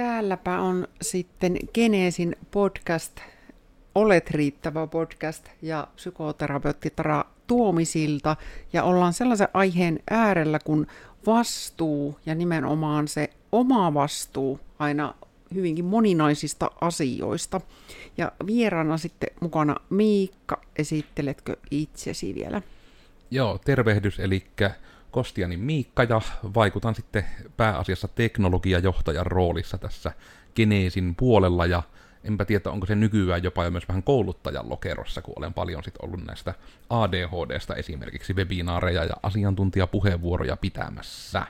Täälläpä on sitten Geneesin podcast, Olet riittävä podcast ja psykoterapeutti Tara Tuomisilta. Ja ollaan sellaisen aiheen äärellä kuin vastuu ja nimenomaan se oma vastuu aina hyvinkin moninaisista asioista. Ja vieraana sitten mukana Miikka, esitteletkö itsesi vielä? Joo, tervehdys, eli Kostiani Miikka ja vaikutan sitten pääasiassa teknologiajohtajan roolissa tässä Geneesin puolella ja enpä tiedä, onko se nykyään jopa jo myös vähän kouluttajan lokerossa, kun olen paljon sitten ollut näistä ADHDsta esimerkiksi webinaareja ja asiantuntijapuheenvuoroja pitämässä.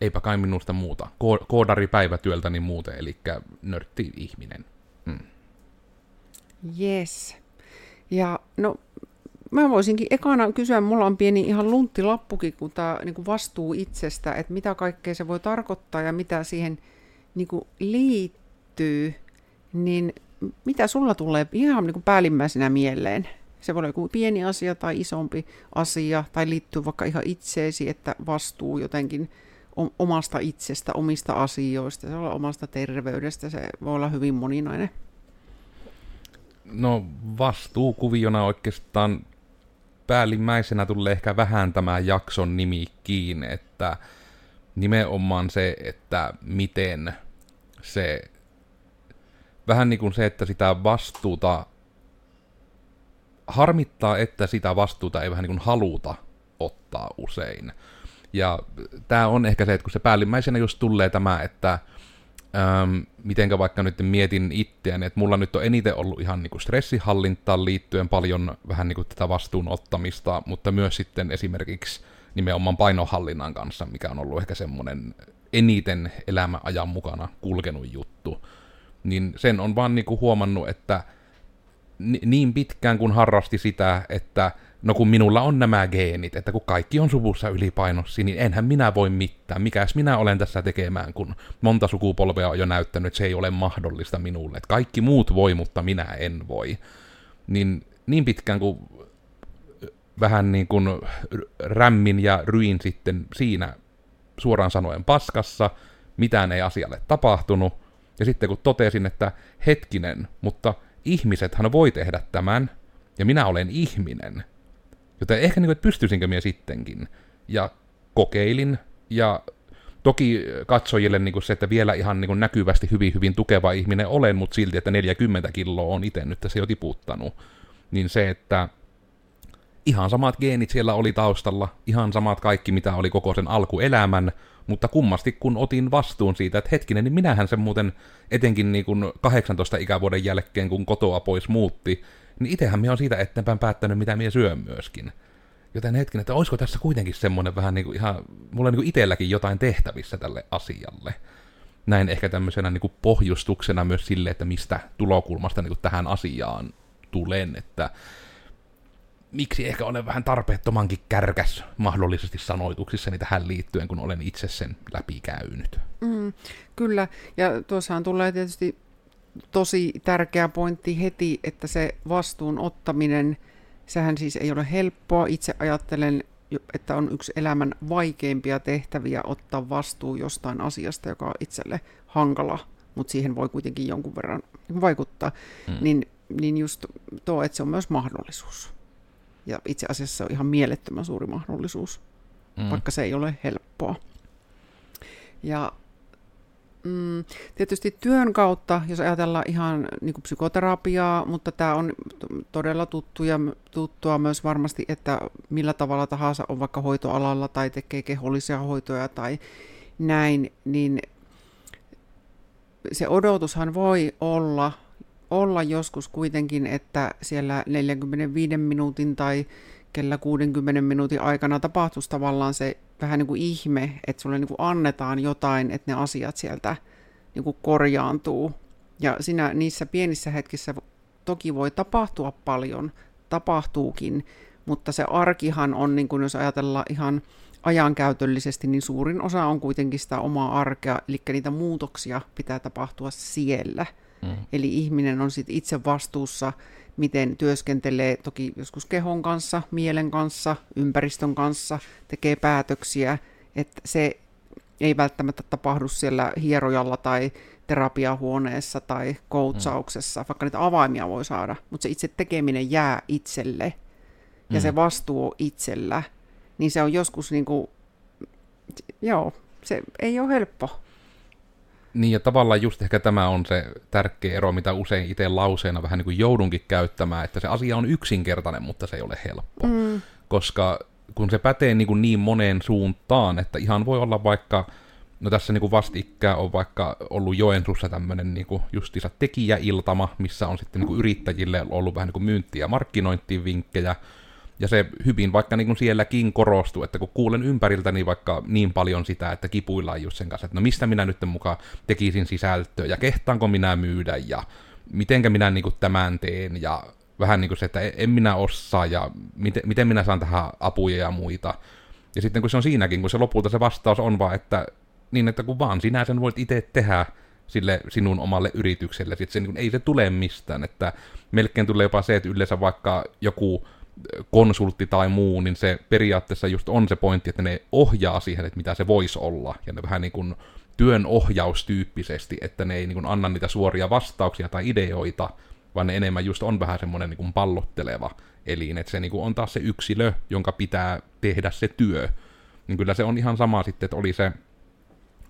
Eipä kai minusta muuta. Ko- koodari päivätyöltä niin muuten, eli nörtti-ihminen. Hmm. Yes. Ja no, mä voisinkin ekana kysyä, mulla on pieni ihan lunttilappukin, kun tämä niin vastuu itsestä, että mitä kaikkea se voi tarkoittaa ja mitä siihen niin kuin liittyy, niin mitä sulla tulee ihan niin kuin päällimmäisenä mieleen? Se voi olla joku pieni asia tai isompi asia, tai liittyy vaikka ihan itseesi, että vastuu jotenkin omasta itsestä, omista asioista, se voi olla omasta terveydestä, se voi olla hyvin moninainen. No vastuukuviona oikeastaan päällimmäisenä tulee ehkä vähän tämä jakson nimi kiinni, että nimenomaan se, että miten se, vähän niin kuin se, että sitä vastuuta, harmittaa, että sitä vastuuta ei vähän niin kuin haluta ottaa usein. Ja tämä on ehkä se, että kun se päällimmäisenä just tulee tämä, että ähm, mitenkä vaikka nyt mietin itseäni, että mulla nyt on eniten ollut ihan niin kuin stressihallintaan liittyen paljon vähän niin kuin tätä vastuun ottamista, mutta myös sitten esimerkiksi nimenomaan painohallinnan kanssa, mikä on ollut ehkä semmoinen eniten elämäajan mukana kulkenut juttu. Niin sen on vaan niin kuin huomannut, että niin pitkään kun harrasti sitä, että no kun minulla on nämä geenit, että kun kaikki on suvussa ylipainossa, niin enhän minä voi mitään. Mikäs minä olen tässä tekemään, kun monta sukupolvea on jo näyttänyt, että se ei ole mahdollista minulle. Että kaikki muut voi, mutta minä en voi. Niin, niin pitkään kuin vähän niin kuin rämmin ja ryin sitten siinä suoraan sanoen paskassa, mitään ei asialle tapahtunut, ja sitten kun totesin, että hetkinen, mutta ihmisethän voi tehdä tämän, ja minä olen ihminen, Joten ehkä niin kuin, että pystyisinkö minä sittenkin. Ja kokeilin, ja toki katsojille niin kuin se, että vielä ihan niin kuin näkyvästi hyvin, hyvin tukeva ihminen olen, mutta silti, että 40 kiloa on itse nyt tässä jo tiputtanut. Niin se, että ihan samat geenit siellä oli taustalla, ihan samat kaikki, mitä oli koko sen alkuelämän, mutta kummasti kun otin vastuun siitä, että hetkinen, niin minähän sen muuten etenkin niin kuin 18 ikävuoden jälkeen, kun kotoa pois muutti, niin itsehän me on siitä eteenpäin päättänyt, mitä minä syön myöskin. Joten hetken, että olisiko tässä kuitenkin semmoinen vähän niin kuin ihan, mulla on niin itselläkin jotain tehtävissä tälle asialle. Näin ehkä tämmöisenä niin kuin pohjustuksena myös sille, että mistä tulokulmasta niin kuin tähän asiaan tulen, että miksi ehkä olen vähän tarpeettomankin kärkäs mahdollisesti sanoituksissani tähän liittyen, kun olen itse sen läpikäynyt. Mm, kyllä, ja tuossahan tulee tietysti tosi tärkeä pointti heti, että se vastuun ottaminen, sehän siis ei ole helppoa. Itse ajattelen, että on yksi elämän vaikeimpia tehtäviä ottaa vastuu jostain asiasta, joka on itselle hankala, mutta siihen voi kuitenkin jonkun verran vaikuttaa. Mm. Niin, niin just tuo, että se on myös mahdollisuus. Ja itse asiassa se on ihan mielettömän suuri mahdollisuus, mm. vaikka se ei ole helppoa. Ja Mm, tietysti työn kautta, jos ajatellaan ihan niin kuin psykoterapiaa, mutta tämä on todella tuttuja, tuttua myös varmasti, että millä tavalla tahansa on vaikka hoitoalalla tai tekee kehollisia hoitoja tai näin, niin se odotushan voi olla, olla joskus kuitenkin, että siellä 45 minuutin tai kellä 60 minuutin aikana tapahtuisi tavallaan se vähän niin kuin ihme, että sulle niin kuin annetaan jotain, että ne asiat sieltä niin kuin korjaantuu. Ja siinä, niissä pienissä hetkissä toki voi tapahtua paljon, tapahtuukin, mutta se arkihan on, niin kuin jos ajatellaan ihan ajankäytöllisesti, niin suurin osa on kuitenkin sitä omaa arkea, eli niitä muutoksia pitää tapahtua siellä. Mm. Eli ihminen on sitten itse vastuussa, miten työskentelee toki joskus kehon kanssa, mielen kanssa, ympäristön kanssa, tekee päätöksiä, että se ei välttämättä tapahdu siellä hierojalla tai terapiahuoneessa tai koutsauksessa, mm. vaikka niitä avaimia voi saada, mutta se itse tekeminen jää itselle ja mm. se vastuu on itsellä, niin se on joskus niin kuin, joo, se ei ole helppo. Niin ja tavallaan just ehkä tämä on se tärkeä ero, mitä usein itse lauseena vähän niin kuin joudunkin käyttämään, että se asia on yksinkertainen, mutta se ei ole helppo. Mm. Koska kun se pätee niin, kuin niin moneen suuntaan, että ihan voi olla vaikka, no tässä niin kuin vastikään on vaikka ollut Joensuussa tämmöinen niin kuin justiinsa tekijäiltama, missä on sitten niin kuin yrittäjille ollut vähän niin kuin myynti- ja markkinointivinkkejä, ja se hyvin vaikka niin kuin sielläkin korostuu, että kun kuulen ympäriltäni vaikka niin paljon sitä, että kipuillaan just sen kanssa, että no mistä minä nyt mukaan tekisin sisältöä, ja kehtaanko minä myydä, ja mitenkä minä niin kuin tämän teen, ja vähän niin kuin se, että en minä osaa, ja miten, miten minä saan tähän apuja ja muita. Ja sitten kun se on siinäkin, kun se lopulta se vastaus on vaan, että niin, että kun vaan sinä sen voit itse tehdä sille sinun omalle yritykselle, sitten se, niin ei se tule mistään, että melkein tulee jopa se, että yleensä vaikka joku konsultti tai muu, niin se periaatteessa just on se pointti, että ne ohjaa siihen, että mitä se voisi olla, ja ne vähän niin kuin työn ohjaustyyppisesti, että ne ei niin kuin anna niitä suoria vastauksia tai ideoita, vaan ne enemmän just on vähän semmoinen niin kuin pallotteleva elin, että se niin kuin on taas se yksilö, jonka pitää tehdä se työ. Niin kyllä se on ihan sama sitten, että oli se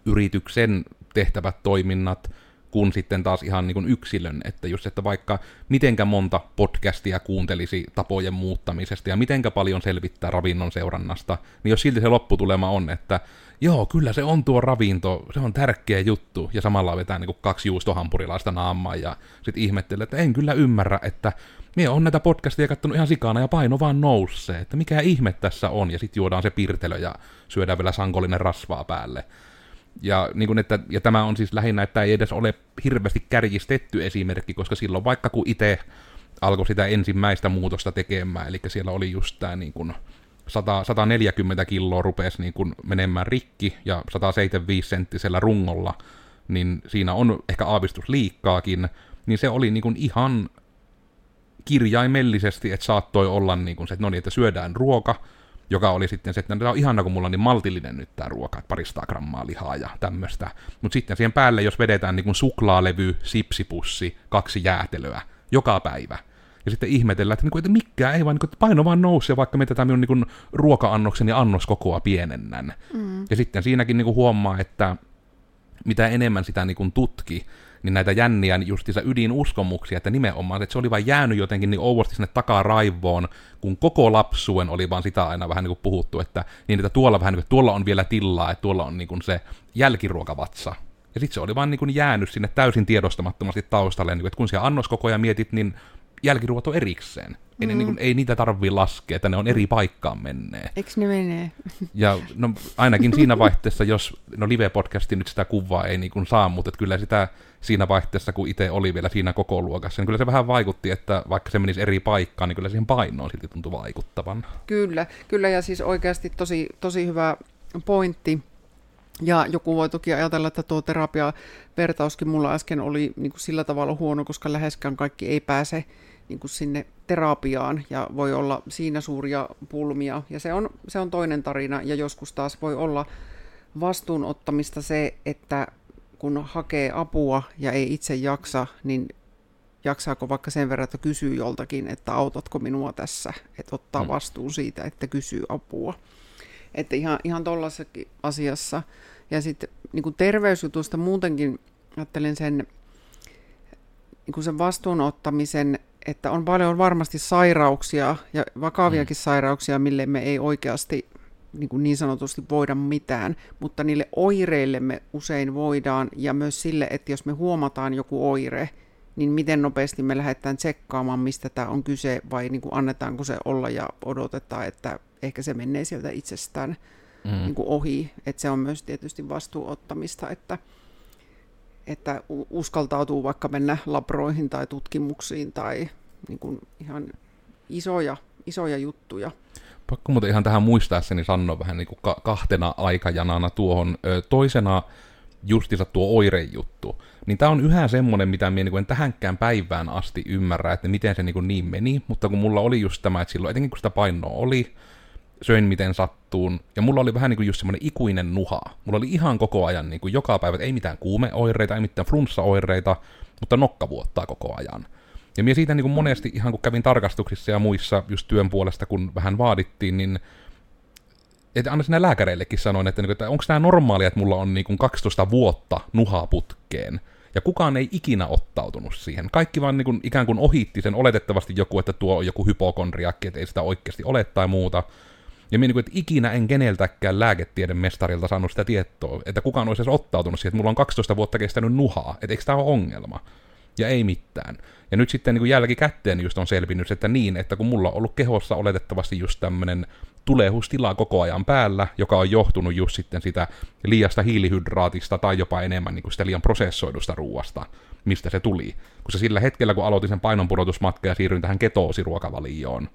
yrityksen tehtävät toiminnat, kuin sitten taas ihan niin kuin yksilön, että just, että vaikka mitenkä monta podcastia kuuntelisi tapojen muuttamisesta ja mitenkä paljon selvittää ravinnon seurannasta, niin jos silti se lopputulema on, että joo, kyllä se on tuo ravinto, se on tärkeä juttu, ja samalla vetää niin kuin kaksi juustohampurilaista naamaa, ja sitten ihmettelee, että en kyllä ymmärrä, että Mie on näitä podcastia kattonut ihan sikana ja paino vaan nousee, että mikä ihme tässä on, ja sitten juodaan se pirtelö ja syödään vielä sankollinen rasvaa päälle. Ja, niin kuin, että, ja tämä on siis lähinnä, että ei edes ole hirveästi kärjistetty esimerkki, koska silloin vaikka kun itse alkoi sitä ensimmäistä muutosta tekemään, eli siellä oli just tämä niin kuin 100, 140 kiloa rupesi niin kuin menemään rikki ja 175 senttisellä rungolla, niin siinä on ehkä aavistus liikkaakin, niin se oli niin kuin ihan kirjaimellisesti, että saattoi olla niin kuin se, että no niin, että syödään ruoka, joka oli sitten se, että tämä on ihana, kun mulla on niin maltillinen nyt tämä ruoka, että parista grammaa lihaa ja tämmöistä. Mutta sitten siihen päälle, jos vedetään niin kuin suklaalevy, sipsipussi, kaksi jäätelöä joka päivä, ja sitten ihmetellään, että, niin kuin, että mikään ei vaan, niin kuin, paino vaan nousee, vaikka me tätä minun niin kuin, ruoka-annoksen ja annoskokoa pienennän. Mm. Ja sitten siinäkin niin kuin, huomaa, että mitä enemmän sitä niin kuin, tutki, niin näitä jänniä justiinsa ydinuskomuksia, että nimenomaan, että se oli vain jäänyt jotenkin niin ouvosti sinne takaraivoon, kun koko lapsuen oli vaan sitä aina vähän niin kuin puhuttu, että, niin, että tuolla vähän niin kuin, tuolla on vielä tilaa, että tuolla on niin kuin se jälkiruokavatsa. Ja sitten se oli vaan niin kuin jäänyt sinne täysin tiedostamattomasti taustalle, niin kuin, että kun siellä annoskokoja mietit, niin jälkiruot on erikseen. Mm. Ei, niin kuin, ei niitä tarvii laskea, että ne on eri paikkaan menee. Eikö ne menee? Ja no, ainakin siinä vaihteessa, jos no live-podcasti nyt sitä kuvaa ei niin kuin saa, mutta että kyllä sitä siinä vaihteessa, kun itse oli vielä siinä koko luokassa, niin kyllä se vähän vaikutti, että vaikka se menisi eri paikkaan, niin kyllä siihen painoon silti tuntui vaikuttavan. Kyllä, kyllä ja siis oikeasti tosi, tosi hyvä pointti. Ja joku voi toki ajatella, että tuo terapia-vertauskin mulla äsken oli niin kuin sillä tavalla huono, koska läheskään kaikki ei pääse niin kuin sinne terapiaan ja voi olla siinä suuria pulmia. Ja se on, se on toinen tarina ja joskus taas voi olla vastuunottamista se, että kun hakee apua ja ei itse jaksa, niin jaksaako vaikka sen verran, että kysyy joltakin, että autatko minua tässä, että ottaa mm. vastuun siitä, että kysyy apua. Että ihan, ihan tuollaisessakin asiassa. Ja sitten niin terveysjutusta muutenkin ajattelen sen, niin sen vastuunottamisen, että on paljon varmasti sairauksia ja vakaviakin mm. sairauksia, mille me ei oikeasti niin, kuin niin sanotusti voida mitään, mutta niille oireille me usein voidaan, ja myös sille, että jos me huomataan joku oire, niin miten nopeasti me lähdetään tsekkaamaan, mistä tämä on kyse, vai niin kuin annetaanko se olla ja odotetaan, että ehkä se menee sieltä itsestään mm. niin kuin ohi. Että se on myös tietysti vastuuottamista, että, että uskaltautuu vaikka mennä labroihin tai tutkimuksiin tai niin kuin ihan isoja, isoja juttuja. Pakko muuten ihan tähän muistaessani sanoa vähän niin kuin ka- kahtena aikajanana tuohon. Toisena justiinsa tuo oirejuttu. Niin tämä on yhä semmoinen, mitä minä niin en tähänkään päivään asti ymmärrä, että miten se niin, niin meni, mutta kun mulla oli just tämä, että silloin etenkin kun sitä painoa oli, söin miten sattuun, ja mulla oli vähän niin kuin just semmoinen ikuinen nuha. Mulla oli ihan koko ajan niin kuin joka päivä, ei mitään kuumeoireita, ei mitään flunssaoireita, mutta nokka vuottaa koko ajan. Ja minä siitä niin kuin monesti, ihan kun kävin tarkastuksissa ja muissa just työn puolesta, kun vähän vaadittiin, niin että aina sinne lääkäreillekin sanoin, että, niin että onko tämä normaalia, että mulla on niin kuin 12 vuotta nuhaa putkeen. Ja kukaan ei ikinä ottautunut siihen. Kaikki vaan niin kuin, ikään kuin ohitti sen oletettavasti joku, että tuo on joku hypokondriakki, että ei sitä oikeasti ole tai muuta. Ja minä niin kuin, että ikinä en keneltäkään lääketieden mestarilta saanut sitä tietoa, että kukaan olisi edes ottautunut siihen, että mulla on 12 vuotta kestänyt nuhaa, että eikö tämä ole ongelma. Ja ei mitään. Ja nyt sitten niin jälkikäteen just on selvinnyt, että niin, että kun mulla on ollut kehossa oletettavasti just tämmöinen tulehustila koko ajan päällä, joka on johtunut just sitten sitä liiasta hiilihydraatista tai jopa enemmän niin kuin sitä liian prosessoidusta ruuasta, mistä se tuli. Kun se sillä hetkellä, kun aloitin sen painonpudotusmatkan ja siirryin tähän ketoosiruokavalioon,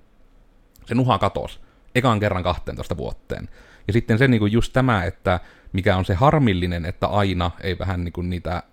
se nuha katos ekan kerran 12 vuoteen. Ja sitten se niin kuin just tämä, että mikä on se harmillinen, että aina ei vähän niin kuin niitä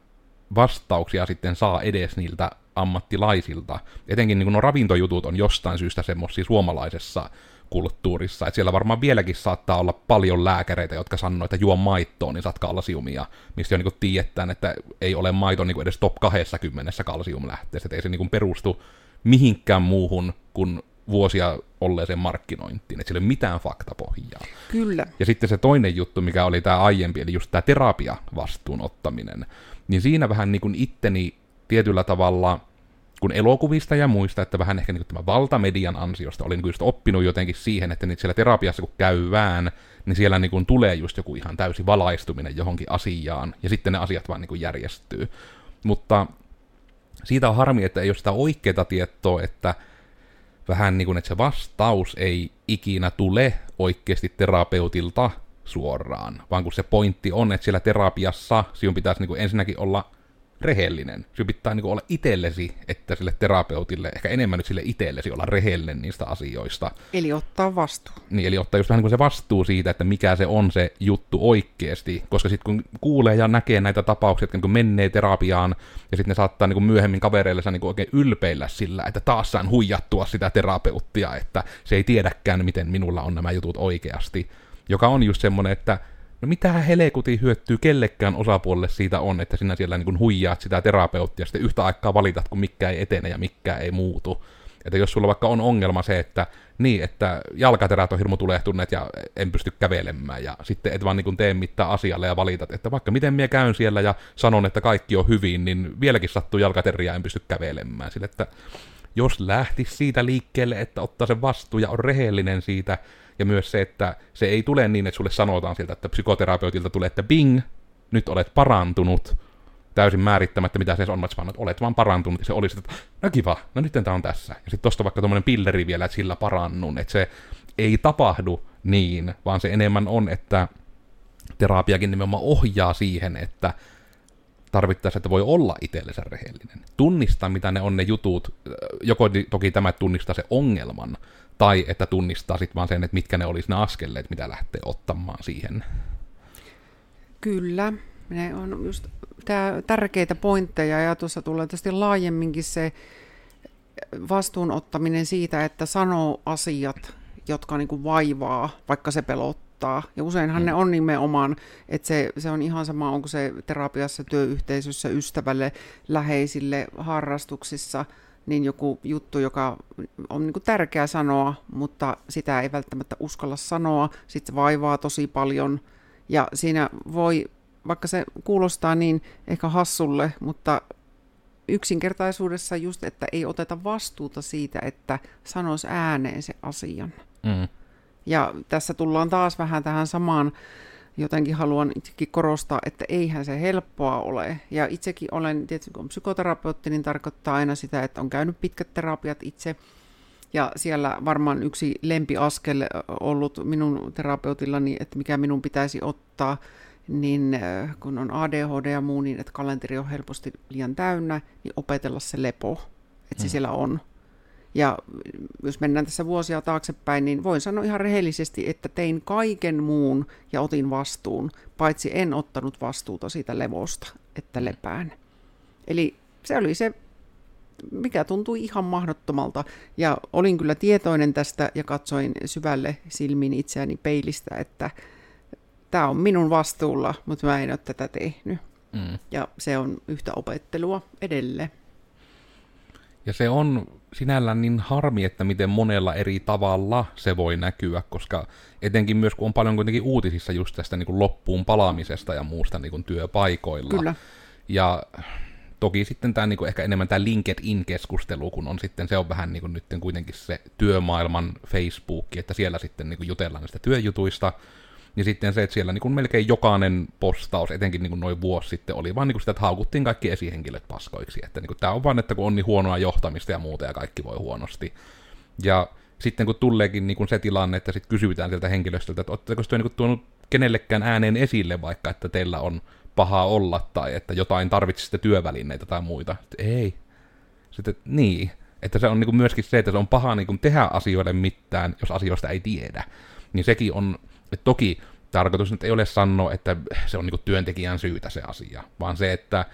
vastauksia sitten saa edes niiltä ammattilaisilta. Etenkin niin kuin no ravintojutut on jostain syystä semmoisia suomalaisessa kulttuurissa. Et siellä varmaan vieläkin saattaa olla paljon lääkäreitä, jotka sanoo, että juo maittoon, niin saat kalsiumia, mistä jo niin tiedetään, että ei ole maito niin edes top 20 kalsiumlähteessä, että ei se niin perustu mihinkään muuhun kuin vuosia olleeseen markkinointiin, että sillä ei ole mitään faktapohjaa. Kyllä. Ja sitten se toinen juttu, mikä oli tämä aiempi, eli just tämä terapia vastuun ottaminen, niin siinä vähän niin kuin itteni tietyllä tavalla kun elokuvista ja muista, että vähän ehkä niin kuin tämä valtamedian ansiosta olin niin just oppinut jotenkin siihen, että nyt siellä terapiassa kun käyvään, niin siellä niin kuin tulee just joku ihan täysi valaistuminen johonkin asiaan, ja sitten ne asiat vaan niin kuin järjestyy. Mutta siitä on harmi, että ei ole sitä oikeaa tietoa, että vähän niin kuin, että se vastaus ei ikinä tule oikeasti terapeutilta suoraan, vaan kun se pointti on, että siellä terapiassa sinun pitäisi niin kuin ensinnäkin olla rehellinen. Sinun pitää niin olla itsellesi, että sille terapeutille, ehkä enemmän nyt sille itsellesi olla rehellinen niistä asioista. Eli ottaa vastuu. Niin, eli ottaa just vähän niin kuin se vastuu siitä, että mikä se on se juttu oikeasti. Koska sitten kun kuulee ja näkee näitä tapauksia, että kun menee terapiaan, ja sitten ne saattaa niin myöhemmin kavereille niin oikein ylpeillä sillä, että taas saan huijattua sitä terapeuttia, että se ei tiedäkään, miten minulla on nämä jutut oikeasti. Joka on just semmoinen, että no mitä helekuti hyötyy kellekään osapuolelle siitä on, että sinä siellä niin huijaat sitä terapeuttia ja sitten yhtä aikaa valitat, kun mikä ei etene ja mikä ei muutu. Että jos sulla vaikka on ongelma se, että niin, että jalkaterät on hirmu tulehtuneet ja en pysty kävelemään ja sitten et vaan niin tee mitään asialle ja valitat, että vaikka miten minä käyn siellä ja sanon, että kaikki on hyvin, niin vieläkin sattuu jalkateriä en pysty kävelemään. Sille, että jos lähtisi siitä liikkeelle, että ottaa sen vastuu ja on rehellinen siitä, ja myös se, että se ei tule niin, että sulle sanotaan siltä, että psykoterapeutilta tulee, että bing, nyt olet parantunut, täysin määrittämättä, mitä se on, että olet vaan parantunut, ja se olisi, että no kiva, no nyt tämä on tässä. Ja sitten tosta vaikka tuommoinen pilleri vielä, että sillä parannun, että se ei tapahdu niin, vaan se enemmän on, että terapiakin nimenomaan ohjaa siihen, että tarvittaessa, että voi olla itsellensä rehellinen. Tunnistaa, mitä ne on ne jutut, joko toki tämä tunnistaa se ongelman, tai että tunnistaa sitten vaan sen, että mitkä ne olisi ne askeleet, mitä lähtee ottamaan siihen. Kyllä, ne on just tää tärkeitä pointteja ja tuossa tulee tietysti laajemminkin se vastuunottaminen siitä, että sanoo asiat, jotka niin kuin vaivaa, vaikka se pelottaa. Ja useinhan mm. ne on nimenomaan, että se, se on ihan sama, onko se terapiassa, työyhteisössä, ystävälle, läheisille, harrastuksissa – niin joku juttu, joka on niin kuin tärkeää sanoa, mutta sitä ei välttämättä uskalla sanoa, sitten se vaivaa tosi paljon, ja siinä voi, vaikka se kuulostaa niin ehkä hassulle, mutta yksinkertaisuudessa just, että ei oteta vastuuta siitä, että sanoisi ääneen se asian. Mm. Ja tässä tullaan taas vähän tähän samaan jotenkin haluan itsekin korostaa, että eihän se helppoa ole. Ja itsekin olen, tietysti kun psykoterapeutti, niin tarkoittaa aina sitä, että on käynyt pitkät terapiat itse. Ja siellä varmaan yksi lempiaskel ollut minun terapeutillani, että mikä minun pitäisi ottaa, niin kun on ADHD ja muu, niin että kalenteri on helposti liian täynnä, niin opetella se lepo, että se mm. siellä on. Ja jos mennään tässä vuosia taaksepäin, niin voin sanoa ihan rehellisesti, että tein kaiken muun ja otin vastuun, paitsi en ottanut vastuuta siitä levosta, että lepään. Eli se oli se mikä tuntui ihan mahdottomalta. Ja olin kyllä tietoinen tästä ja katsoin syvälle silmiin itseäni peilistä, että tämä on minun vastuulla, mutta mä en ole tätä tehnyt. Mm. Ja se on yhtä opettelua edelleen. Ja se on sinällään niin harmi, että miten monella eri tavalla se voi näkyä, koska etenkin myös kun on paljon kuitenkin uutisissa just tästä niin kuin loppuun palaamisesta ja muusta niin kuin työpaikoilla. Kyllä. Ja toki sitten tämä niin kuin ehkä enemmän tämä LinkedIn-keskustelu, kun on sitten, se on vähän niin kuin nyt kuitenkin se työmaailman Facebook, että siellä sitten niin kuin jutellaan näistä työjutuista, niin sitten se, että siellä niin kuin melkein jokainen postaus, etenkin niin kuin noin vuosi sitten, oli vaan niin kuin sitä, että haukuttiin kaikki esihenkilöt paskoiksi. Että niin kuin, tämä on vaan, että kun on niin huonoa johtamista ja muuta ja kaikki voi huonosti. Ja sitten kun tuleekin niin kuin se tilanne, että sitten kysytään sieltä henkilöstöltä, että oletteko sitten niin tuonut kenellekään ääneen esille vaikka, että teillä on paha olla tai että jotain tarvitsisitte työvälineitä tai muita. Että ei. Sitten, niin. Että se on niin kuin myöskin se, että se on paha niin kuin tehdä asioille mitään, jos asioista ei tiedä. Niin sekin on et toki tarkoitus nyt ei ole sanoa, että se on niin työntekijän syytä se asia, vaan se, että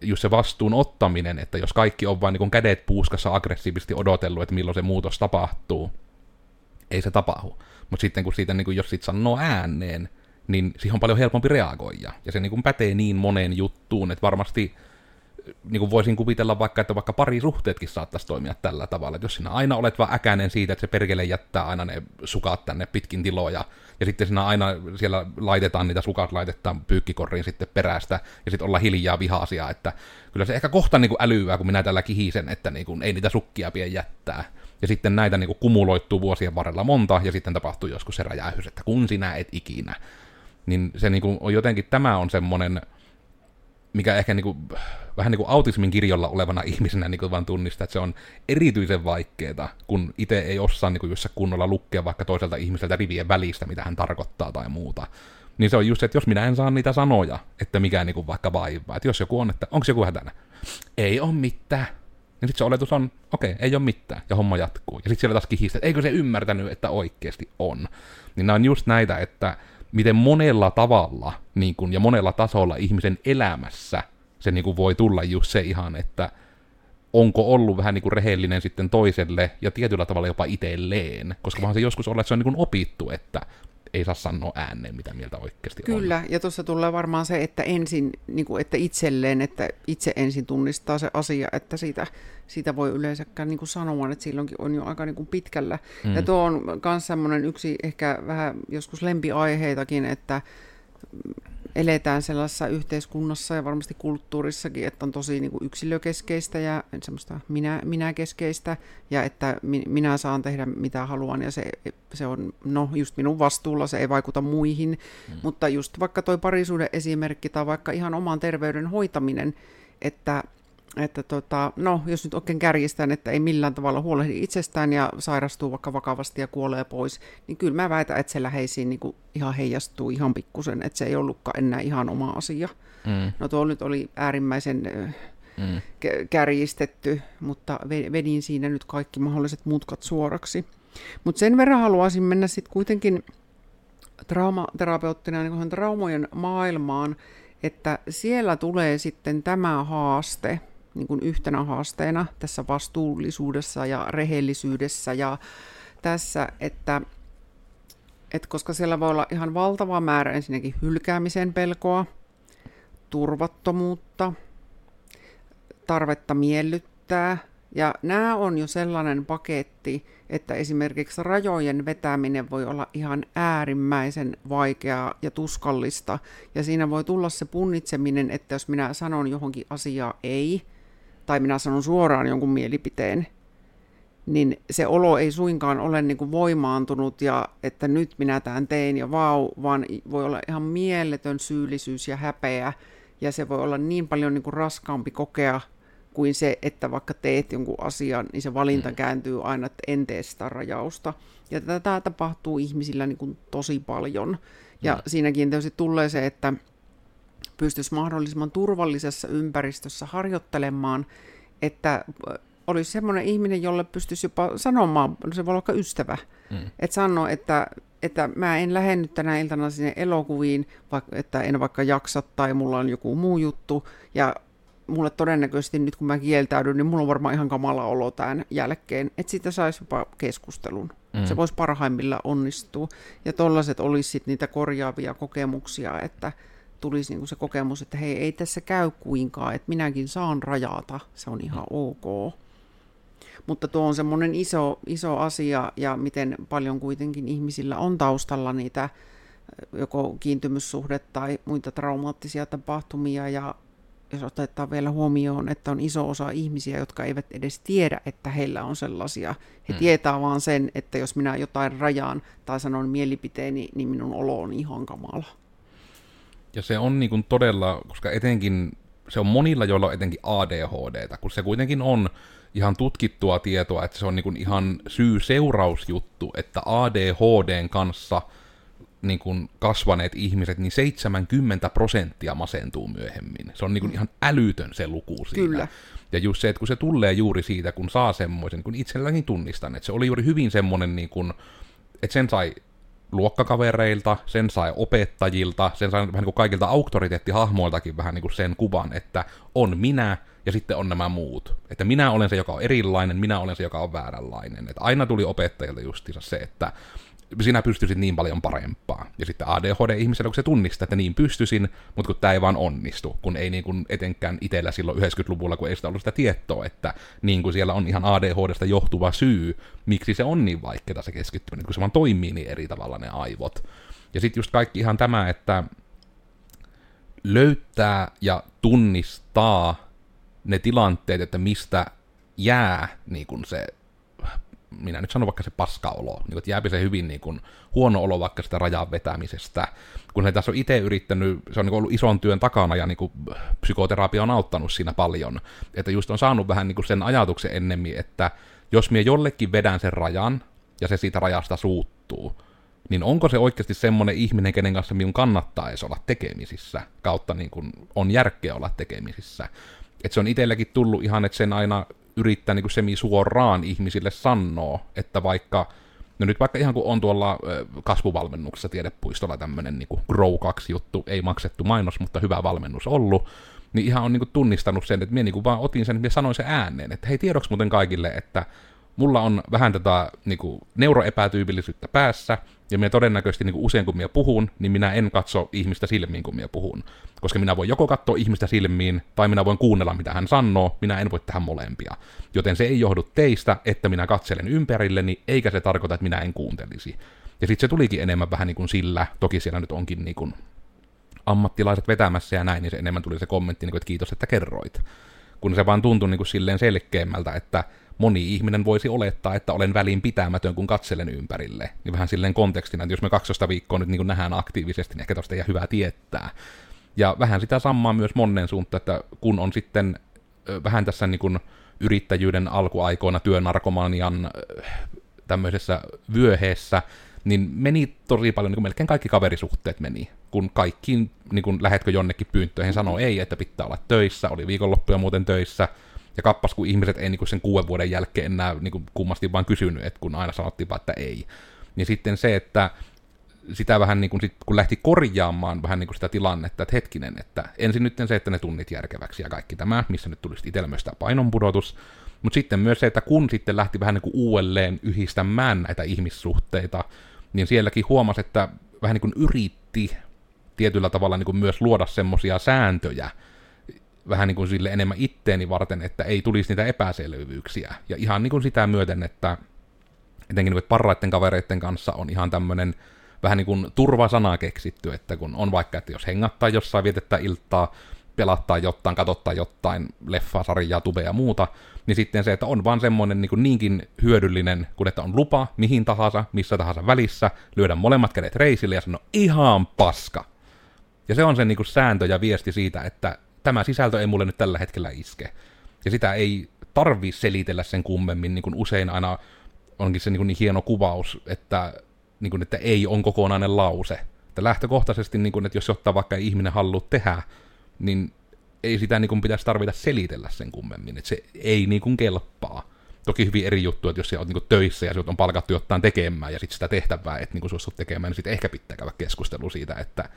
just se vastuun ottaminen, että jos kaikki on vain niin kädet puuskassa aggressiivisesti odotellut, että milloin se muutos tapahtuu, ei se tapahdu. Mutta sitten kun siitä, niin kuin, jos siitä sanoo ääneen, niin siihen on paljon helpompi reagoida. Ja se niin kuin pätee niin moneen juttuun, että varmasti niin kuin voisin kuvitella vaikka, että vaikka pari suhteetkin saattaisi toimia tällä tavalla. Että jos sinä aina olet vaan äkäinen siitä, että se perkele jättää aina ne sukat tänne pitkin tiloja, ja sitten sinä aina siellä laitetaan niitä sukat, laitetaan pyykkikoriin sitten perästä, ja sitten olla hiljaa vihaisia, että kyllä se ehkä kohta niin kuin älyää, kun minä tällä kihisen, että niin kuin ei niitä sukkia pidä jättää. Ja sitten näitä niin kuin kumuloittuu vuosien varrella monta, ja sitten tapahtuu joskus se räjähys, että kun sinä et ikinä. Niin se niin kuin on jotenkin, tämä on semmoinen, mikä ehkä niin kuin, vähän niin kuin autismin kirjolla olevana ihmisenä niin kuin vaan tunnistaa, että se on erityisen vaikeaa, kun itse ei osaa niin kuin kunnolla lukea vaikka toiselta ihmiseltä rivien välistä, mitä hän tarkoittaa tai muuta. Niin se on just se, että jos minä en saa niitä sanoja, että mikä niin kuin vaikka vaivaa, että jos joku on, että onko joku hätänä? Ei ole mitään. Niin sitten se oletus on, okei, okay, ei ole mitään, ja homma jatkuu. Ja sitten siellä taas kihistä, että eikö se ymmärtänyt, että oikeasti on. Niin nämä on just näitä, että miten monella tavalla niin kun, ja monella tasolla ihmisen elämässä se niin kun, voi tulla just se ihan, että onko ollut vähän niin kuin rehellinen sitten toiselle ja tietyllä tavalla jopa itselleen, koska vaan se joskus olla, että se on niin kuin opittu, että ei saa sanoa ääneen, mitä mieltä oikeasti Kyllä, on. ja tuossa tulee varmaan se, että ensin, niin kuin, että itselleen, että itse ensin tunnistaa se asia, että siitä, siitä voi yleensäkään niin kuin sanoa, että silloinkin on jo aika niin kuin pitkällä. Mm. Ja tuo on myös semmoinen yksi ehkä vähän joskus lempiaiheitakin, että eletään sellaisessa yhteiskunnassa ja varmasti kulttuurissakin, että on tosi niin kuin yksilökeskeistä ja semmoista minä, minäkeskeistä ja että mi, minä saan tehdä mitä haluan ja se, se on no just minun vastuulla, se ei vaikuta muihin, mm. mutta just vaikka toi parisuuden esimerkki tai vaikka ihan oman terveyden hoitaminen, että että tota, no, jos nyt oikein kärjistän, että ei millään tavalla huolehdi itsestään ja sairastuu vaikka vakavasti ja kuolee pois, niin kyllä mä väitän, että se läheisiin niin kuin ihan heijastuu ihan pikkusen, että se ei ollutkaan enää ihan oma asia. Mm. No tuo nyt oli äärimmäisen mm. kärjistetty, mutta vedin siinä nyt kaikki mahdolliset mutkat suoraksi. Mutta sen verran haluaisin mennä sitten kuitenkin traumaterapeuttina niin traumojen maailmaan, että siellä tulee sitten tämä haaste, niin kuin yhtenä haasteena tässä vastuullisuudessa ja rehellisyydessä ja tässä, että, että koska siellä voi olla ihan valtava määrä ensinnäkin hylkäämisen pelkoa, turvattomuutta, tarvetta miellyttää, ja nämä on jo sellainen paketti, että esimerkiksi rajojen vetäminen voi olla ihan äärimmäisen vaikeaa ja tuskallista. Ja siinä voi tulla se punnitseminen, että jos minä sanon johonkin asiaa ei, tai minä sanon suoraan jonkun mielipiteen, niin se olo ei suinkaan ole niin kuin voimaantunut ja että nyt minä tämän tein ja vau, vaan voi olla ihan mieletön syyllisyys ja häpeä ja se voi olla niin paljon niin kuin raskaampi kokea kuin se, että vaikka teet jonkun asian, niin se valinta mm. kääntyy aina, että en tee sitä rajausta. Ja tätä tapahtuu ihmisillä niin kuin tosi paljon. Ja mm. siinäkin tietysti tulee se, että pystyisi mahdollisimman turvallisessa ympäristössä harjoittelemaan, että olisi semmoinen ihminen, jolle pystyisi jopa sanomaan, se voi olla ystävä, mm. että sanoo, että, että mä en lähde nyt tänä iltana sinne elokuviin, vaikka, että en vaikka jaksa tai mulla on joku muu juttu, ja mulle todennäköisesti nyt kun mä kieltäydyn, niin mulla on varmaan ihan kamala olo tämän jälkeen, että siitä saisi jopa keskustelun. Mm. Se voisi parhaimmilla onnistua. Ja tollaiset olisi sitten niitä korjaavia kokemuksia, että tulisi niinku se kokemus, että hei, ei tässä käy kuinkaan, että minäkin saan rajata, se on ihan mm. ok. Mutta tuo on semmoinen iso, iso asia, ja miten paljon kuitenkin ihmisillä on taustalla niitä joko kiintymyssuhde tai muita traumaattisia tapahtumia, ja jos otetaan vielä huomioon, että on iso osa ihmisiä, jotka eivät edes tiedä, että heillä on sellaisia. He hmm. tietää vaan sen, että jos minä jotain rajaan tai sanon mielipiteeni, niin minun olo on ihan kamala. Ja se on niin kuin todella, koska etenkin se on monilla, joilla on etenkin ADHD, kun se kuitenkin on ihan tutkittua tietoa, että se on niin kuin ihan syy-seurausjuttu, että ADHDn kanssa niin kuin kasvaneet ihmiset, niin 70 prosenttia masentuu myöhemmin. Se on niin kuin ihan älytön se luku siinä. Kyllä. Ja just se, että kun se tulee juuri siitä, kun saa semmoisen, kun itselläni tunnistan, että se oli juuri hyvin semmoinen, niin kuin, että sen sai luokkakavereilta, sen sai opettajilta, sen sai vähän niin kuin kaikilta auktoriteettihahmoiltakin vähän niin kuin sen kuvan, että on minä ja sitten on nämä muut. Että minä olen se, joka on erilainen, minä olen se, joka on vääränlainen. Että aina tuli opettajilta justiinsa se, että sinä pystyisit niin paljon parempaa. Ja sitten ADHD-ihmisellä, kun se tunnistaa, että niin pystyisin, mutta kun tämä ei vaan onnistu, kun ei niin kuin etenkään itsellä silloin 90-luvulla, kun ei sitä ollut sitä tietoa, että niin kuin siellä on ihan ADHDsta johtuva syy, miksi se on niin vaikeaa se keskittyminen, kun se vaan toimii niin eri tavalla ne aivot. Ja sitten just kaikki ihan tämä, että löytää ja tunnistaa ne tilanteet, että mistä jää niin kuin se minä nyt sanon vaikka se paskaolo, niin että jääpi se hyvin niin kuin, huono olo vaikka sitä rajan vetämisestä, kun he tässä on itse yrittänyt, se on niin ollut ison työn takana ja niin kuin, psykoterapia on auttanut siinä paljon, että just on saanut vähän niin kuin sen ajatuksen ennemmin, että jos minä jollekin vedän sen rajan ja se siitä rajasta suuttuu, niin onko se oikeasti semmoinen ihminen, kenen kanssa minun kannattaisi olla tekemisissä, kautta niin kuin on järkeä olla tekemisissä. Että se on itselläkin tullut ihan, että sen aina yrittää niin semi suoraan ihmisille sanoa, että vaikka, no nyt vaikka ihan kun on tuolla kasvuvalmennuksessa tiedepuistolla tämmöinen niin Grow 2 juttu, ei maksettu mainos, mutta hyvä valmennus ollut, niin ihan on niin kuin tunnistanut sen, että minä niin kuin vaan otin sen, ja sanoin sen ääneen, että hei tiedoksi muuten kaikille, että mulla on vähän tätä niin kuin, neuroepätyypillisyyttä päässä, ja minä todennäköisesti niin kuin usein kun minä puhun, niin minä en katso ihmistä silmiin, kun minä puhun. Koska minä voin joko katsoa ihmistä silmiin, tai minä voin kuunnella, mitä hän sanoo, minä en voi tehdä molempia. Joten se ei johdu teistä, että minä katselen ympärilleni, eikä se tarkoita, että minä en kuuntelisi. Ja sitten se tulikin enemmän vähän niin kuin sillä, toki siellä nyt onkin niin kuin ammattilaiset vetämässä ja näin, niin se enemmän tuli se kommentti, niin kuin, että kiitos, että kerroit. Kun se vaan tuntui niin kuin silleen selkeämmältä, että moni ihminen voisi olettaa, että olen välinpitämätön, kun katselen ympärille. Niin vähän silleen kontekstina, että jos me 12 viikkoa nyt niin nähdään aktiivisesti, niin ehkä tosta ei hyvä tietää. Ja vähän sitä samaa myös monen suuntaan, että kun on sitten vähän tässä niin kuin yrittäjyyden alkuaikoina työnarkomanian tämmöisessä vyöheessä, niin meni tosi paljon, niin kuin melkein kaikki kaverisuhteet meni. Kun kaikkiin, niin kuin lähetkö jonnekin pyyntöihin, sanoo ei, että pitää olla töissä, oli viikonloppuja muuten töissä, ja kappas, kun ihmiset ei niin sen kuuden vuoden jälkeen enää niin kummasti vaan kysynyt, että kun aina sanottiin vaan, että ei. Niin sitten se, että sitä vähän niin kuin sit, kun lähti korjaamaan vähän niin kuin sitä tilannetta, että hetkinen, että ensin nyt se, että ne tunnit järkeväksi ja kaikki tämä, missä nyt tulisi itsellä myös tämä painonpudotus, mutta sitten myös se, että kun sitten lähti vähän niin kuin uudelleen yhdistämään näitä ihmissuhteita, niin sielläkin huomasi, että vähän niin kuin yritti tietyllä tavalla niin kuin myös luoda semmoisia sääntöjä, vähän niin kuin sille enemmän itteeni varten, että ei tulisi niitä epäselvyyksiä. Ja ihan niin kuin sitä myöten, että etenkin nyt parraiden kavereiden kanssa on ihan tämmöinen vähän niin kuin turvasana keksitty, että kun on vaikka, että jos hengattaa jossain, vietettä iltaa, pelattaa jotain, katottaa jotain leffaa, sarjaa, tubea ja muuta, niin sitten se, että on vaan semmoinen niin kuin niinkin hyödyllinen, kun että on lupa mihin tahansa, missä tahansa välissä, lyödä molemmat kädet reisille ja sanoa ihan paska. Ja se on se niin kuin sääntö ja viesti siitä, että tämä sisältö ei mulle nyt tällä hetkellä iske. Ja sitä ei tarvi selitellä sen kummemmin, niin kuin usein aina onkin se niin, kuin niin hieno kuvaus, että, niin kuin, että ei on kokonainen lause. Että lähtökohtaisesti, niin kuin, että jos ottaa vaikka ihminen haluaa tehdä, niin ei sitä niin kuin pitäisi tarvita selitellä sen kummemmin, että se ei niin kuin kelpaa. Toki hyvin eri juttu, että jos sä oot niin töissä ja sinut on palkattu jotain tekemään ja sitten sitä tehtävää, että niin suostut tekemään, niin sitten ehkä pitää käydä keskustelu siitä, että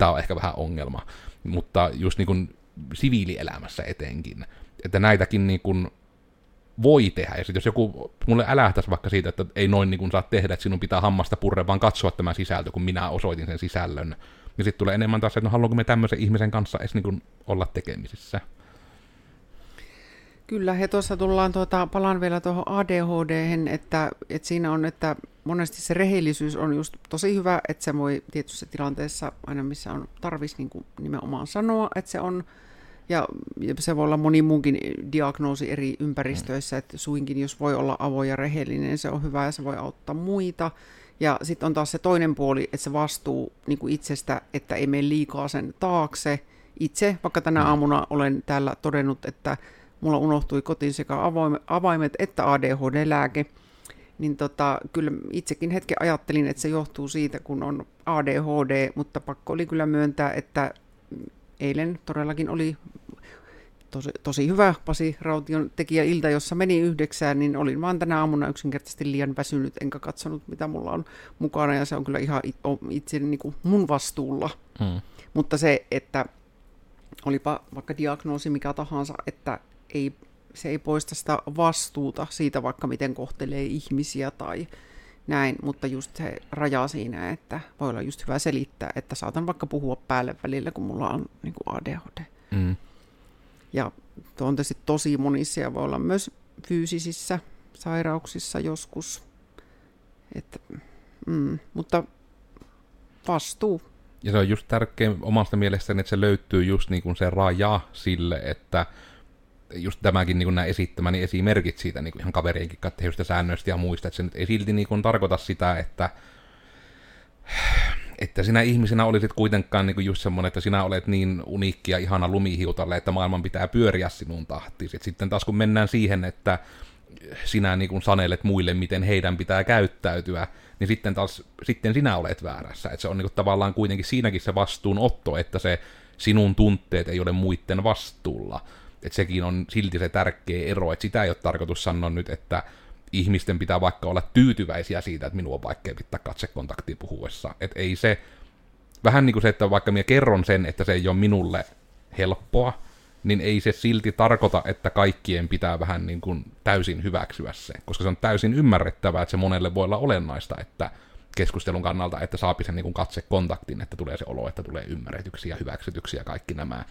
tämä on ehkä vähän ongelma. Mutta just niin kuin siviilielämässä etenkin. Että näitäkin niin kuin voi tehdä. Ja sitten jos joku mulle älähtäisi vaikka siitä, että ei noin niin kuin saa tehdä, että sinun pitää hammasta purre, vaan katsoa tämä sisältö, kun minä osoitin sen sisällön, niin sitten tulee enemmän taas, että no haluanko me tämmöisen ihmisen kanssa edes niin kuin olla tekemisissä. Kyllä, ja tuossa tullaan, tuota, palaan vielä tuohon ADHD, että, että siinä on, että monesti se rehellisyys on just tosi hyvä, että se voi tietyssä tilanteessa, aina missä on tarvis niin kuin nimenomaan sanoa, että se on, ja, ja se voi olla moni muunkin diagnoosi eri ympäristöissä, että suinkin, jos voi olla avoin ja rehellinen, se on hyvä ja se voi auttaa muita. Ja sitten on taas se toinen puoli, että se vastuu niin kuin itsestä, että ei mene liikaa sen taakse. Itse, vaikka tänä mm. aamuna olen täällä todennut, että mulla unohtui kotiin sekä avaimet että ADHD-lääke, niin tota, kyllä itsekin hetken ajattelin, että se johtuu siitä, kun on ADHD, mutta pakko oli kyllä myöntää, että eilen todellakin oli tosi, tosi hyvä Pasi Raution tekijä ilta, jossa meni yhdeksään, niin olin vaan tänä aamuna yksinkertaisesti liian väsynyt, enkä katsonut, mitä mulla on mukana, ja se on kyllä ihan itse niin kuin mun vastuulla. Hmm. Mutta se, että olipa vaikka diagnoosi mikä tahansa, että ei, se ei poista sitä vastuuta siitä vaikka miten kohtelee ihmisiä tai näin, mutta just se raja siinä, että voi olla just hyvä selittää, että saatan vaikka puhua päälle välillä, kun mulla on niin kuin ADHD. Mm. Ja tuo on tietysti tosi monissa ja voi olla myös fyysisissä sairauksissa joskus. Että, mm, mutta vastuu. Ja se on just tärkeä omasta mielestäni, että se löytyy just niin kuin se raja sille, että just tämäkin niin nämä esittämäni esimerkit siitä niin ihan kaverienkin katteista säännöistä ja muista, että se nyt ei silti niin tarkoita sitä, että että sinä ihmisenä olisit kuitenkaan niin just semmoinen, että sinä olet niin uniikki ja ihana lumihiutalle, että maailman pitää pyöriä sinun tahtiin. Sitten taas kun mennään siihen, että sinä niin kuin sanelet muille, miten heidän pitää käyttäytyä, niin sitten taas sitten sinä olet väärässä. Että se on niin kuin tavallaan kuitenkin siinäkin se vastuunotto, että se sinun tunteet ei ole muiden vastuulla että sekin on silti se tärkeä ero, että sitä ei ole tarkoitus sanoa nyt, että ihmisten pitää vaikka olla tyytyväisiä siitä, että minua on vaikea pitää katsekontaktiin puhuessa. Että ei se, vähän niin kuin se, että vaikka minä kerron sen, että se ei ole minulle helppoa, niin ei se silti tarkoita, että kaikkien pitää vähän niin kuin täysin hyväksyä se, koska se on täysin ymmärrettävää, että se monelle voi olla olennaista, että keskustelun kannalta, että saapi sen niin kuin katsekontaktin, että tulee se olo, että tulee ymmärretyksiä, hyväksytyksiä, kaikki nämä.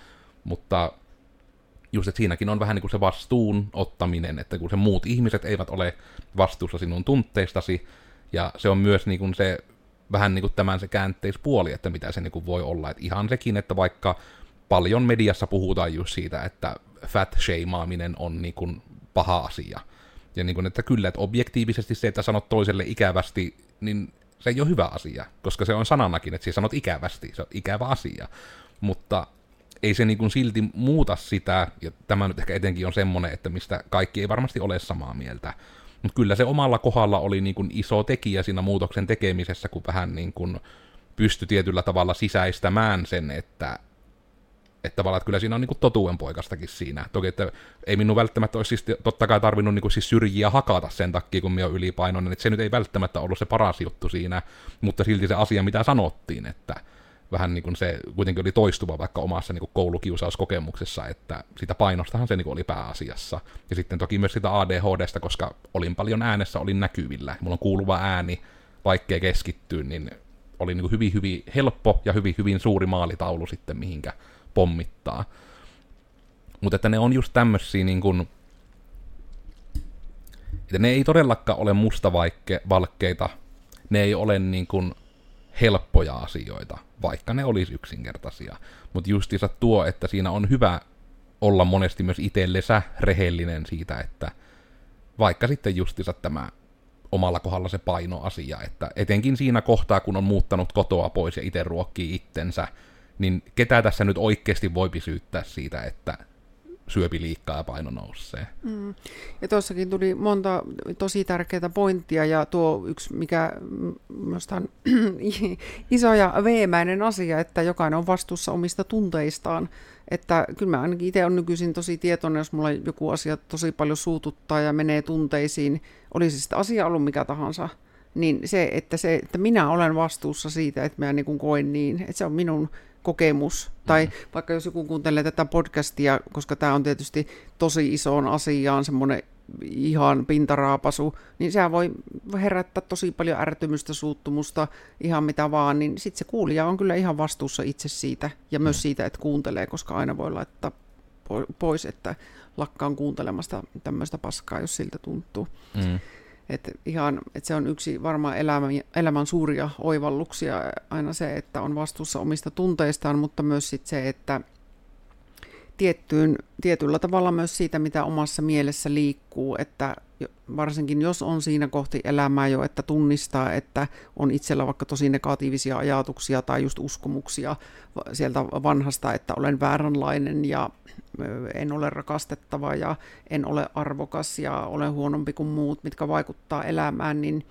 Mutta just, että siinäkin on vähän niin kuin se vastuun ottaminen, että kun se muut ihmiset eivät ole vastuussa sinun tunteistasi, ja se on myös niin kuin se vähän niin kuin tämän se käänteispuoli, että mitä se niin kuin voi olla. Että ihan sekin, että vaikka paljon mediassa puhutaan just siitä, että fat shameaminen on niin kuin paha asia. Ja niin kuin, että kyllä, että objektiivisesti se, että sanot toiselle ikävästi, niin se ei ole hyvä asia, koska se on sananakin, että siis sanot ikävästi, se on ikävä asia. Mutta ei se niin silti muuta sitä, ja tämä nyt ehkä etenkin on semmoinen, että mistä kaikki ei varmasti ole samaa mieltä. Mutta kyllä se omalla kohdalla oli niin kuin iso tekijä siinä muutoksen tekemisessä, kun vähän niin kuin pystyi tietyllä tavalla sisäistämään sen, että että että kyllä siinä on niin totuuden poikastakin siinä. Toki, että ei minun välttämättä olisi siis totta kai tarvinnut niin siis syrjiä hakata sen takia, kun minä olen ylipainoinen, että se nyt ei välttämättä ollut se paras juttu siinä, mutta silti se asia, mitä sanottiin, että vähän niin kuin se kuitenkin oli toistuva vaikka omassa niin kuin koulukiusauskokemuksessa, että sitä painostahan se niin kuin oli pääasiassa. Ja sitten toki myös sitä ADHDsta, koska olin paljon äänessä, olin näkyvillä. Mulla on kuuluva ääni, vaikkei keskittyä, niin oli niin kuin hyvin, hyvin helppo ja hyvin, hyvin suuri maalitaulu sitten, mihinkä pommittaa. Mutta että ne on just tämmöisiä niin kuin, että ne ei todellakaan ole mustavalkkeita, ne ei ole niin kuin helppoja asioita, vaikka ne olisi yksinkertaisia. Mutta justiinsa tuo, että siinä on hyvä olla monesti myös itsellesä rehellinen siitä, että vaikka sitten justiinsa tämä omalla kohdalla se painoasia, että etenkin siinä kohtaa, kun on muuttanut kotoa pois ja itse ruokkii itsensä, niin ketä tässä nyt oikeasti voi syyttää siitä, että syöpi liikkaa ja paino nousee. Mm. Ja tuossakin tuli monta tosi tärkeää pointtia ja tuo yksi, mikä on iso ja veemäinen asia, että jokainen on vastuussa omista tunteistaan. Että kyllä mä ainakin itse on nykyisin tosi tietoinen, jos mulla joku asia tosi paljon suututtaa ja menee tunteisiin, olisi sitä asia ollut mikä tahansa, niin se, että, se, että minä olen vastuussa siitä, että mä niin koen niin, että se on minun kokemus. Tai mm. vaikka jos joku kuuntelee tätä podcastia, koska tämä on tietysti tosi isoon asiaan semmoinen ihan pintaraapasu, niin sehän voi herättää tosi paljon ärtymystä, suuttumusta, ihan mitä vaan, niin sitten se kuulija on kyllä ihan vastuussa itse siitä ja myös mm. siitä, että kuuntelee, koska aina voi laittaa pois, että lakkaan kuuntelemasta tämmöistä paskaa, jos siltä tuntuu. Mm. Et ihan, et se on yksi varmaan elämän, elämän suuria oivalluksia aina se, että on vastuussa omista tunteistaan, mutta myös sit se, että tiettyyn, tietyllä tavalla myös siitä, mitä omassa mielessä liikkuu, että varsinkin jos on siinä kohti elämää jo, että tunnistaa, että on itsellä vaikka tosi negatiivisia ajatuksia tai just uskomuksia sieltä vanhasta, että olen vääränlainen ja en ole rakastettava ja en ole arvokas ja olen huonompi kuin muut, mitkä vaikuttaa elämään, niin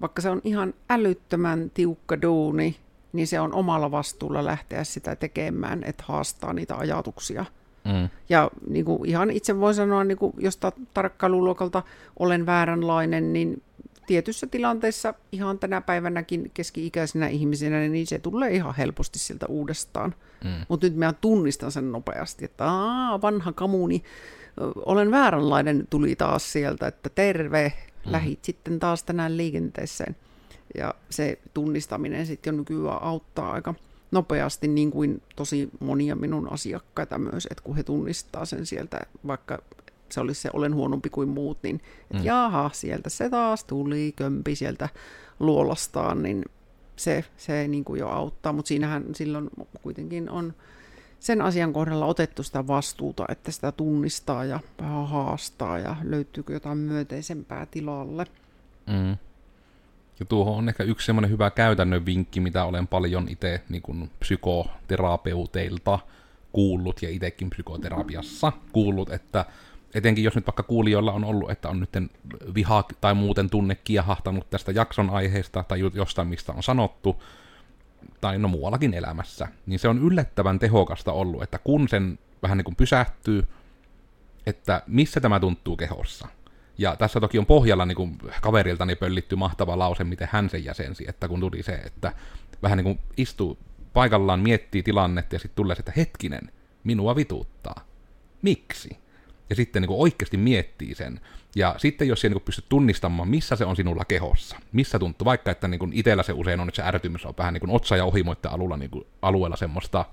vaikka se on ihan älyttömän tiukka duuni, niin se on omalla vastuulla lähteä sitä tekemään, että haastaa niitä ajatuksia. Mm. Ja niin kuin ihan itse voi sanoa, niin kuin, jos tarkkailuluokalta olen vääränlainen, niin tietyssä tilanteessa ihan tänä päivänäkin keski-ikäisenä ihmisenä, niin se tulee ihan helposti siltä uudestaan. Mm. Mutta nyt mä tunnistan sen nopeasti, että Aa, vanha kamuni, olen vääränlainen, tuli taas sieltä, että terve, mm. lähit sitten taas tänään liikenteeseen. Ja se tunnistaminen sitten jo nykyään auttaa aika nopeasti, niin kuin tosi monia minun asiakkaita myös, että kun he tunnistaa sen sieltä, vaikka se olisi se olen huonompi kuin muut, niin että mm. jaha, sieltä se taas tuli, kömpi sieltä luolastaan, niin se, se niin kuin jo auttaa, mutta siinähän silloin kuitenkin on sen asian kohdalla otettu sitä vastuuta, että sitä tunnistaa ja vähän haastaa ja löytyykö jotain myönteisempää tilalle. Mm. Ja tuohon on ehkä yksi semmoinen hyvä käytännön vinkki, mitä olen paljon itse niin psykoterapeuteilta kuullut ja itsekin psykoterapiassa kuullut, että etenkin jos nyt vaikka kuulijoilla on ollut, että on nyt viha tai muuten tunne kiehahtanut tästä jakson aiheesta tai jostain, mistä on sanottu, tai no muuallakin elämässä, niin se on yllättävän tehokasta ollut, että kun sen vähän niin kuin pysähtyy, että missä tämä tuntuu kehossa. Ja tässä toki on pohjalla niin kuin kaveriltani pöllitty mahtava lause, miten hän sen jäsensi, että kun tuli se, että vähän niin kuin istuu paikallaan, miettii tilannetta ja sitten tulee se, että hetkinen, minua vituuttaa. Miksi? Ja sitten niin kuin oikeasti miettii sen. Ja sitten jos siellä niin pystyt tunnistamaan, missä se on sinulla kehossa, missä tuntuu, vaikka että niin kuin itsellä se usein on, että se ärtymys on vähän niin kuin otsa- ja ohimoitten alueella, niin kuin alueella semmoista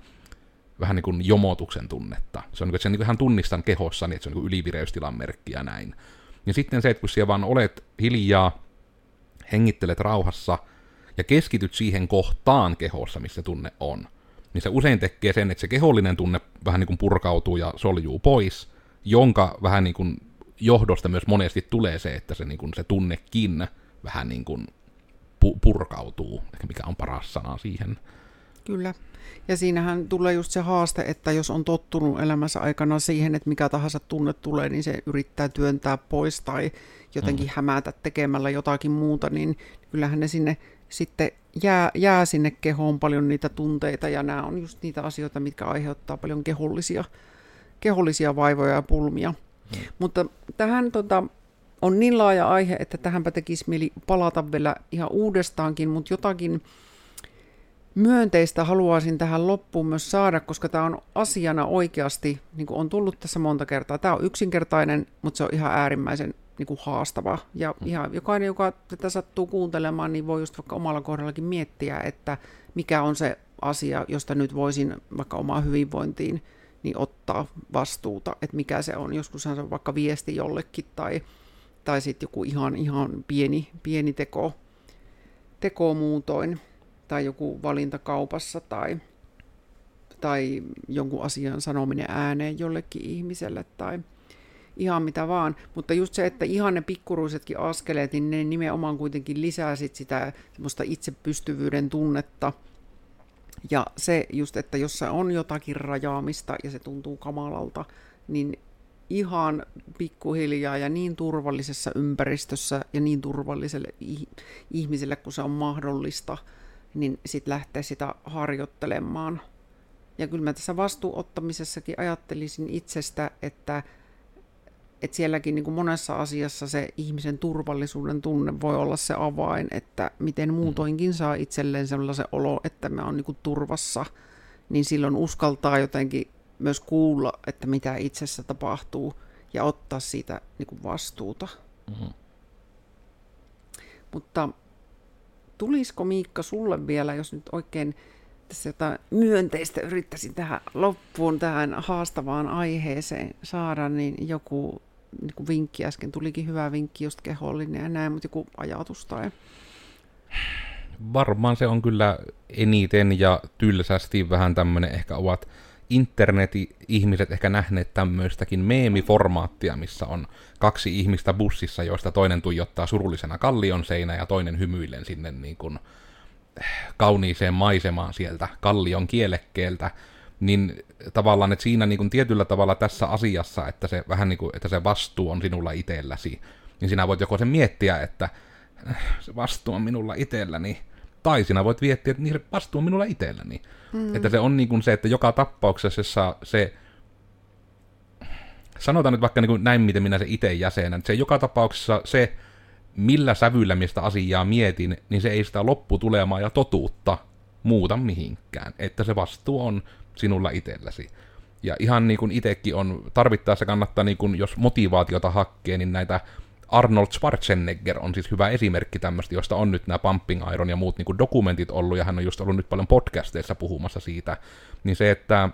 vähän niin kuin jomotuksen tunnetta. Se on niin kuin, että sen niin kuin ihan tunnistan kehossa, niin että se on niin kuin ylivireystilan merkki ja näin. Ja sitten se, että kun siellä vaan olet hiljaa, hengittelet rauhassa ja keskityt siihen kohtaan kehossa, missä tunne on, niin se usein tekee sen, että se kehollinen tunne vähän niin kuin purkautuu ja soljuu pois, jonka vähän niin kuin johdosta myös monesti tulee se, että se, niin kuin se tunnekin vähän niin kuin pu- purkautuu, ehkä mikä on paras sana siihen. Kyllä. Ja siinähän tulee just se haaste, että jos on tottunut elämänsä aikana siihen, että mikä tahansa tunne tulee, niin se yrittää työntää pois tai jotenkin mm. hämätä tekemällä jotakin muuta, niin kyllähän ne sinne sitten jää, jää sinne kehoon paljon niitä tunteita, ja nämä on just niitä asioita, mitkä aiheuttaa paljon kehollisia kehollisia vaivoja ja pulmia. Mm. Mutta tähän tota, on niin laaja aihe, että tähänpä tekisi mieli palata vielä ihan uudestaankin, mutta jotakin myönteistä haluaisin tähän loppuun myös saada, koska tämä on asiana oikeasti, niin kuin on tullut tässä monta kertaa. Tämä on yksinkertainen, mutta se on ihan äärimmäisen niin kuin haastava. Ja mm. ihan jokainen, joka tätä sattuu kuuntelemaan, niin voi just vaikka omalla kohdallakin miettiä, että mikä on se asia, josta nyt voisin vaikka omaa hyvinvointiin niin ottaa vastuuta, että mikä se on. Joskus se on vaikka viesti jollekin tai, tai sitten joku ihan, ihan pieni, pieni teko, teko muutoin tai joku valinta kaupassa tai, tai jonkun asian sanominen ääneen jollekin ihmiselle tai ihan mitä vaan. Mutta just se, että ihan ne pikkuruisetkin askeleet, niin ne nimenomaan kuitenkin lisää sit sitä semmoista itsepystyvyyden tunnetta – ja se just, että jos se on jotakin rajaamista ja se tuntuu kamalalta, niin ihan pikkuhiljaa ja niin turvallisessa ympäristössä ja niin turvalliselle ihmiselle, kun se on mahdollista, niin sitten lähtee sitä harjoittelemaan. Ja kyllä mä tässä vastuuottamisessakin ajattelisin itsestä, että että sielläkin niin kuin monessa asiassa se ihmisen turvallisuuden tunne voi olla se avain, että miten muutoinkin saa itselleen sellaisen olo, että me on niin kuin turvassa, niin silloin uskaltaa jotenkin myös kuulla, että mitä itsessä tapahtuu ja ottaa siitä niin kuin vastuuta. Mm-hmm. Mutta tulisiko Miikka sulle vielä, jos nyt oikein tässä jotain myönteistä yrittäisin tähän loppuun, tähän haastavaan aiheeseen saada, niin joku niin kuin vinkki äsken tulikin hyvä vinkki, just kehollinen ja näin, mutta joku ajatus tai... Varmaan se on kyllä eniten ja tylsästi vähän tämmöinen ehkä ovat internet-ihmiset ehkä nähneet tämmöistäkin meemiformaattia, missä on kaksi ihmistä bussissa, joista toinen tuijottaa surullisena kallion seinä ja toinen hymyillen sinne niin kuin kauniiseen maisemaan sieltä kallion kielekkeeltä, niin tavallaan, että siinä niin kuin tietyllä tavalla tässä asiassa, että se vähän niin kuin, että se vastuu on sinulla itselläsi, niin sinä voit joko sen miettiä, että äh, se vastuu on minulla itselläni, tai sinä voit miettiä, että niin vastuu on minulla itselläni. Mm. Että se on niin kuin se, että joka tapauksessa se, sanotaan nyt vaikka niin kuin näin, miten minä se itse jäsenän, että se joka tapauksessa se, millä sävyllä mistä asiaa mietin, niin se ei sitä lopputulemaa ja totuutta muuta mihinkään. Että se vastuu on sinulla itselläsi. Ja ihan niin kuin itsekin on, tarvittaessa kannattaa, niin kuin, jos motivaatiota hakkee, niin näitä Arnold Schwarzenegger on siis hyvä esimerkki tämmöistä, josta on nyt nämä Pumping Iron ja muut niin kuin dokumentit ollut, ja hän on just ollut nyt paljon podcasteissa puhumassa siitä, niin se, että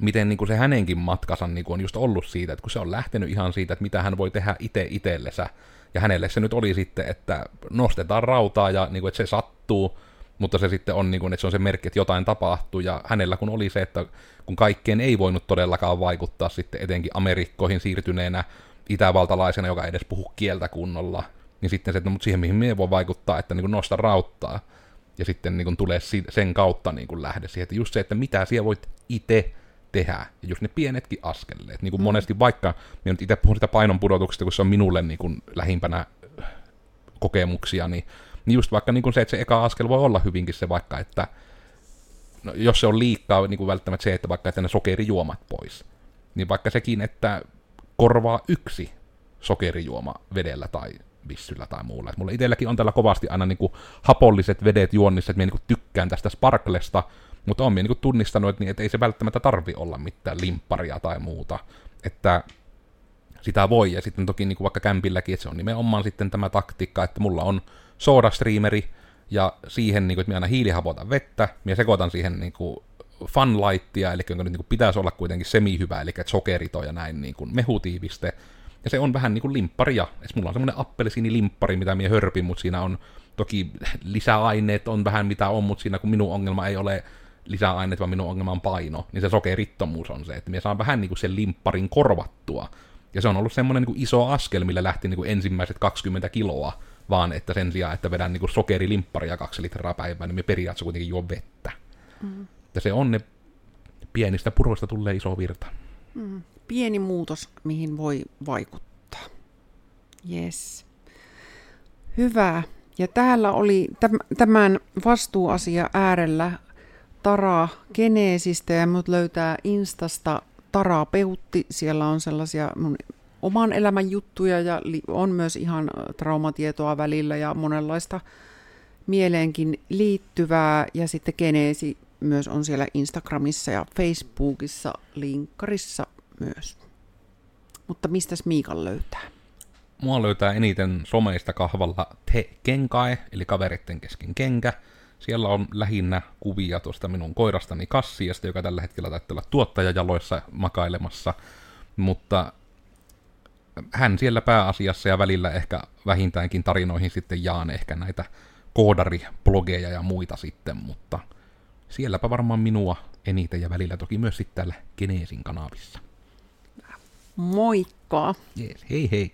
miten niin kuin se hänenkin matkansa niin kuin on just ollut siitä, että kun se on lähtenyt ihan siitä, että mitä hän voi tehdä itse itsellensä, ja hänelle se nyt oli sitten, että nostetaan rautaa ja niin kuin, että se sattuu, mutta se sitten on niin kuin, että se on se merkki, että jotain tapahtuu, ja hänellä kun oli se, että kun kaikkeen ei voinut todellakaan vaikuttaa sitten etenkin Amerikkoihin siirtyneenä itävaltalaisena, joka edes puhu kieltä kunnolla, niin sitten se, että no, mutta siihen mihin me voi vaikuttaa, että niin kuin nosta rauttaa, ja sitten niin kuin tulee sen kautta niin kuin lähde siihen, että just se, että mitä siellä voit itse tehdä, ja just ne pienetkin askeleet, niin kuin mm. monesti vaikka, minä nyt itse puhun sitä painonpudotuksesta, kun se on minulle niin kuin lähimpänä kokemuksia, niin niin just vaikka niin kuin se, että se eka askel voi olla hyvinkin se vaikka, että no, jos se on liikaa, niin kuin välttämättä se, että vaikka että ne sokerijuomat pois, niin vaikka sekin, että korvaa yksi sokerijuoma vedellä tai vissyllä tai muulla. Et mulla itselläkin on tällä kovasti aina niin kuin hapolliset vedet juonnissa, että minä niin tykkään tästä sparklesta, mutta on niin tunnistanut, että, niin, että ei se välttämättä tarvi olla mitään limpparia tai muuta. Että sitä voi, ja sitten toki niin kuin vaikka kämpilläkin, että se on nimenomaan sitten tämä taktiikka, että mulla on SodaStreameri, ja siihen, niin kuin, että minä aina hiilihapotan vettä, minä sekoitan siihen niin kuin, funlightia, eli jonka nyt niin kuin, pitäisi olla kuitenkin semi-hyvä, eli sokerito ja näin niin kuin, mehutiiviste, ja se on vähän niin kuin limpparia. Es mulla on semmoinen appelsiinilimppari, mitä minä hörpin, mutta siinä on toki lisäaineet on vähän mitä on, mutta siinä kun minun ongelma ei ole lisäaineet, vaan minun ongelma on paino, niin se sokerittomuus on se, että minä saan vähän niin kuin sen limpparin korvattua. Ja se on ollut semmoinen niin kuin iso askel, millä lähti niin kuin ensimmäiset 20 kiloa vaan että sen sijaan, että vedän niin sokerilimpparia kaksi litraa päivää, niin me periaatteessa kuitenkin juo vettä. Mm. Ja se on ne pienistä puroista tulee iso virta. Mm. Pieni muutos, mihin voi vaikuttaa. Yes. Hyvä. Ja täällä oli tämän vastuuasia äärellä Tara Geneesistä ja mut löytää Instasta Tarapeutti. Siellä on sellaisia mun oman elämän juttuja ja on myös ihan traumatietoa välillä ja monenlaista mieleenkin liittyvää. Ja sitten Geneesi myös on siellä Instagramissa ja Facebookissa, linkkarissa myös. Mutta mistäs Miikan löytää? Mua löytää eniten someista kahvalla Te Kenkae, eli kaveritten kesken kenkä. Siellä on lähinnä kuvia tuosta minun koirastani Kassiasta, joka tällä hetkellä taitaa olla tuottajajaloissa makailemassa. Mutta hän siellä pääasiassa ja välillä ehkä vähintäänkin tarinoihin sitten jaan ehkä näitä koodariblogeja ja muita sitten, mutta sielläpä varmaan minua eniten ja välillä toki myös sitten täällä Geneesin kanavissa. Moikka! Jees, hei hei!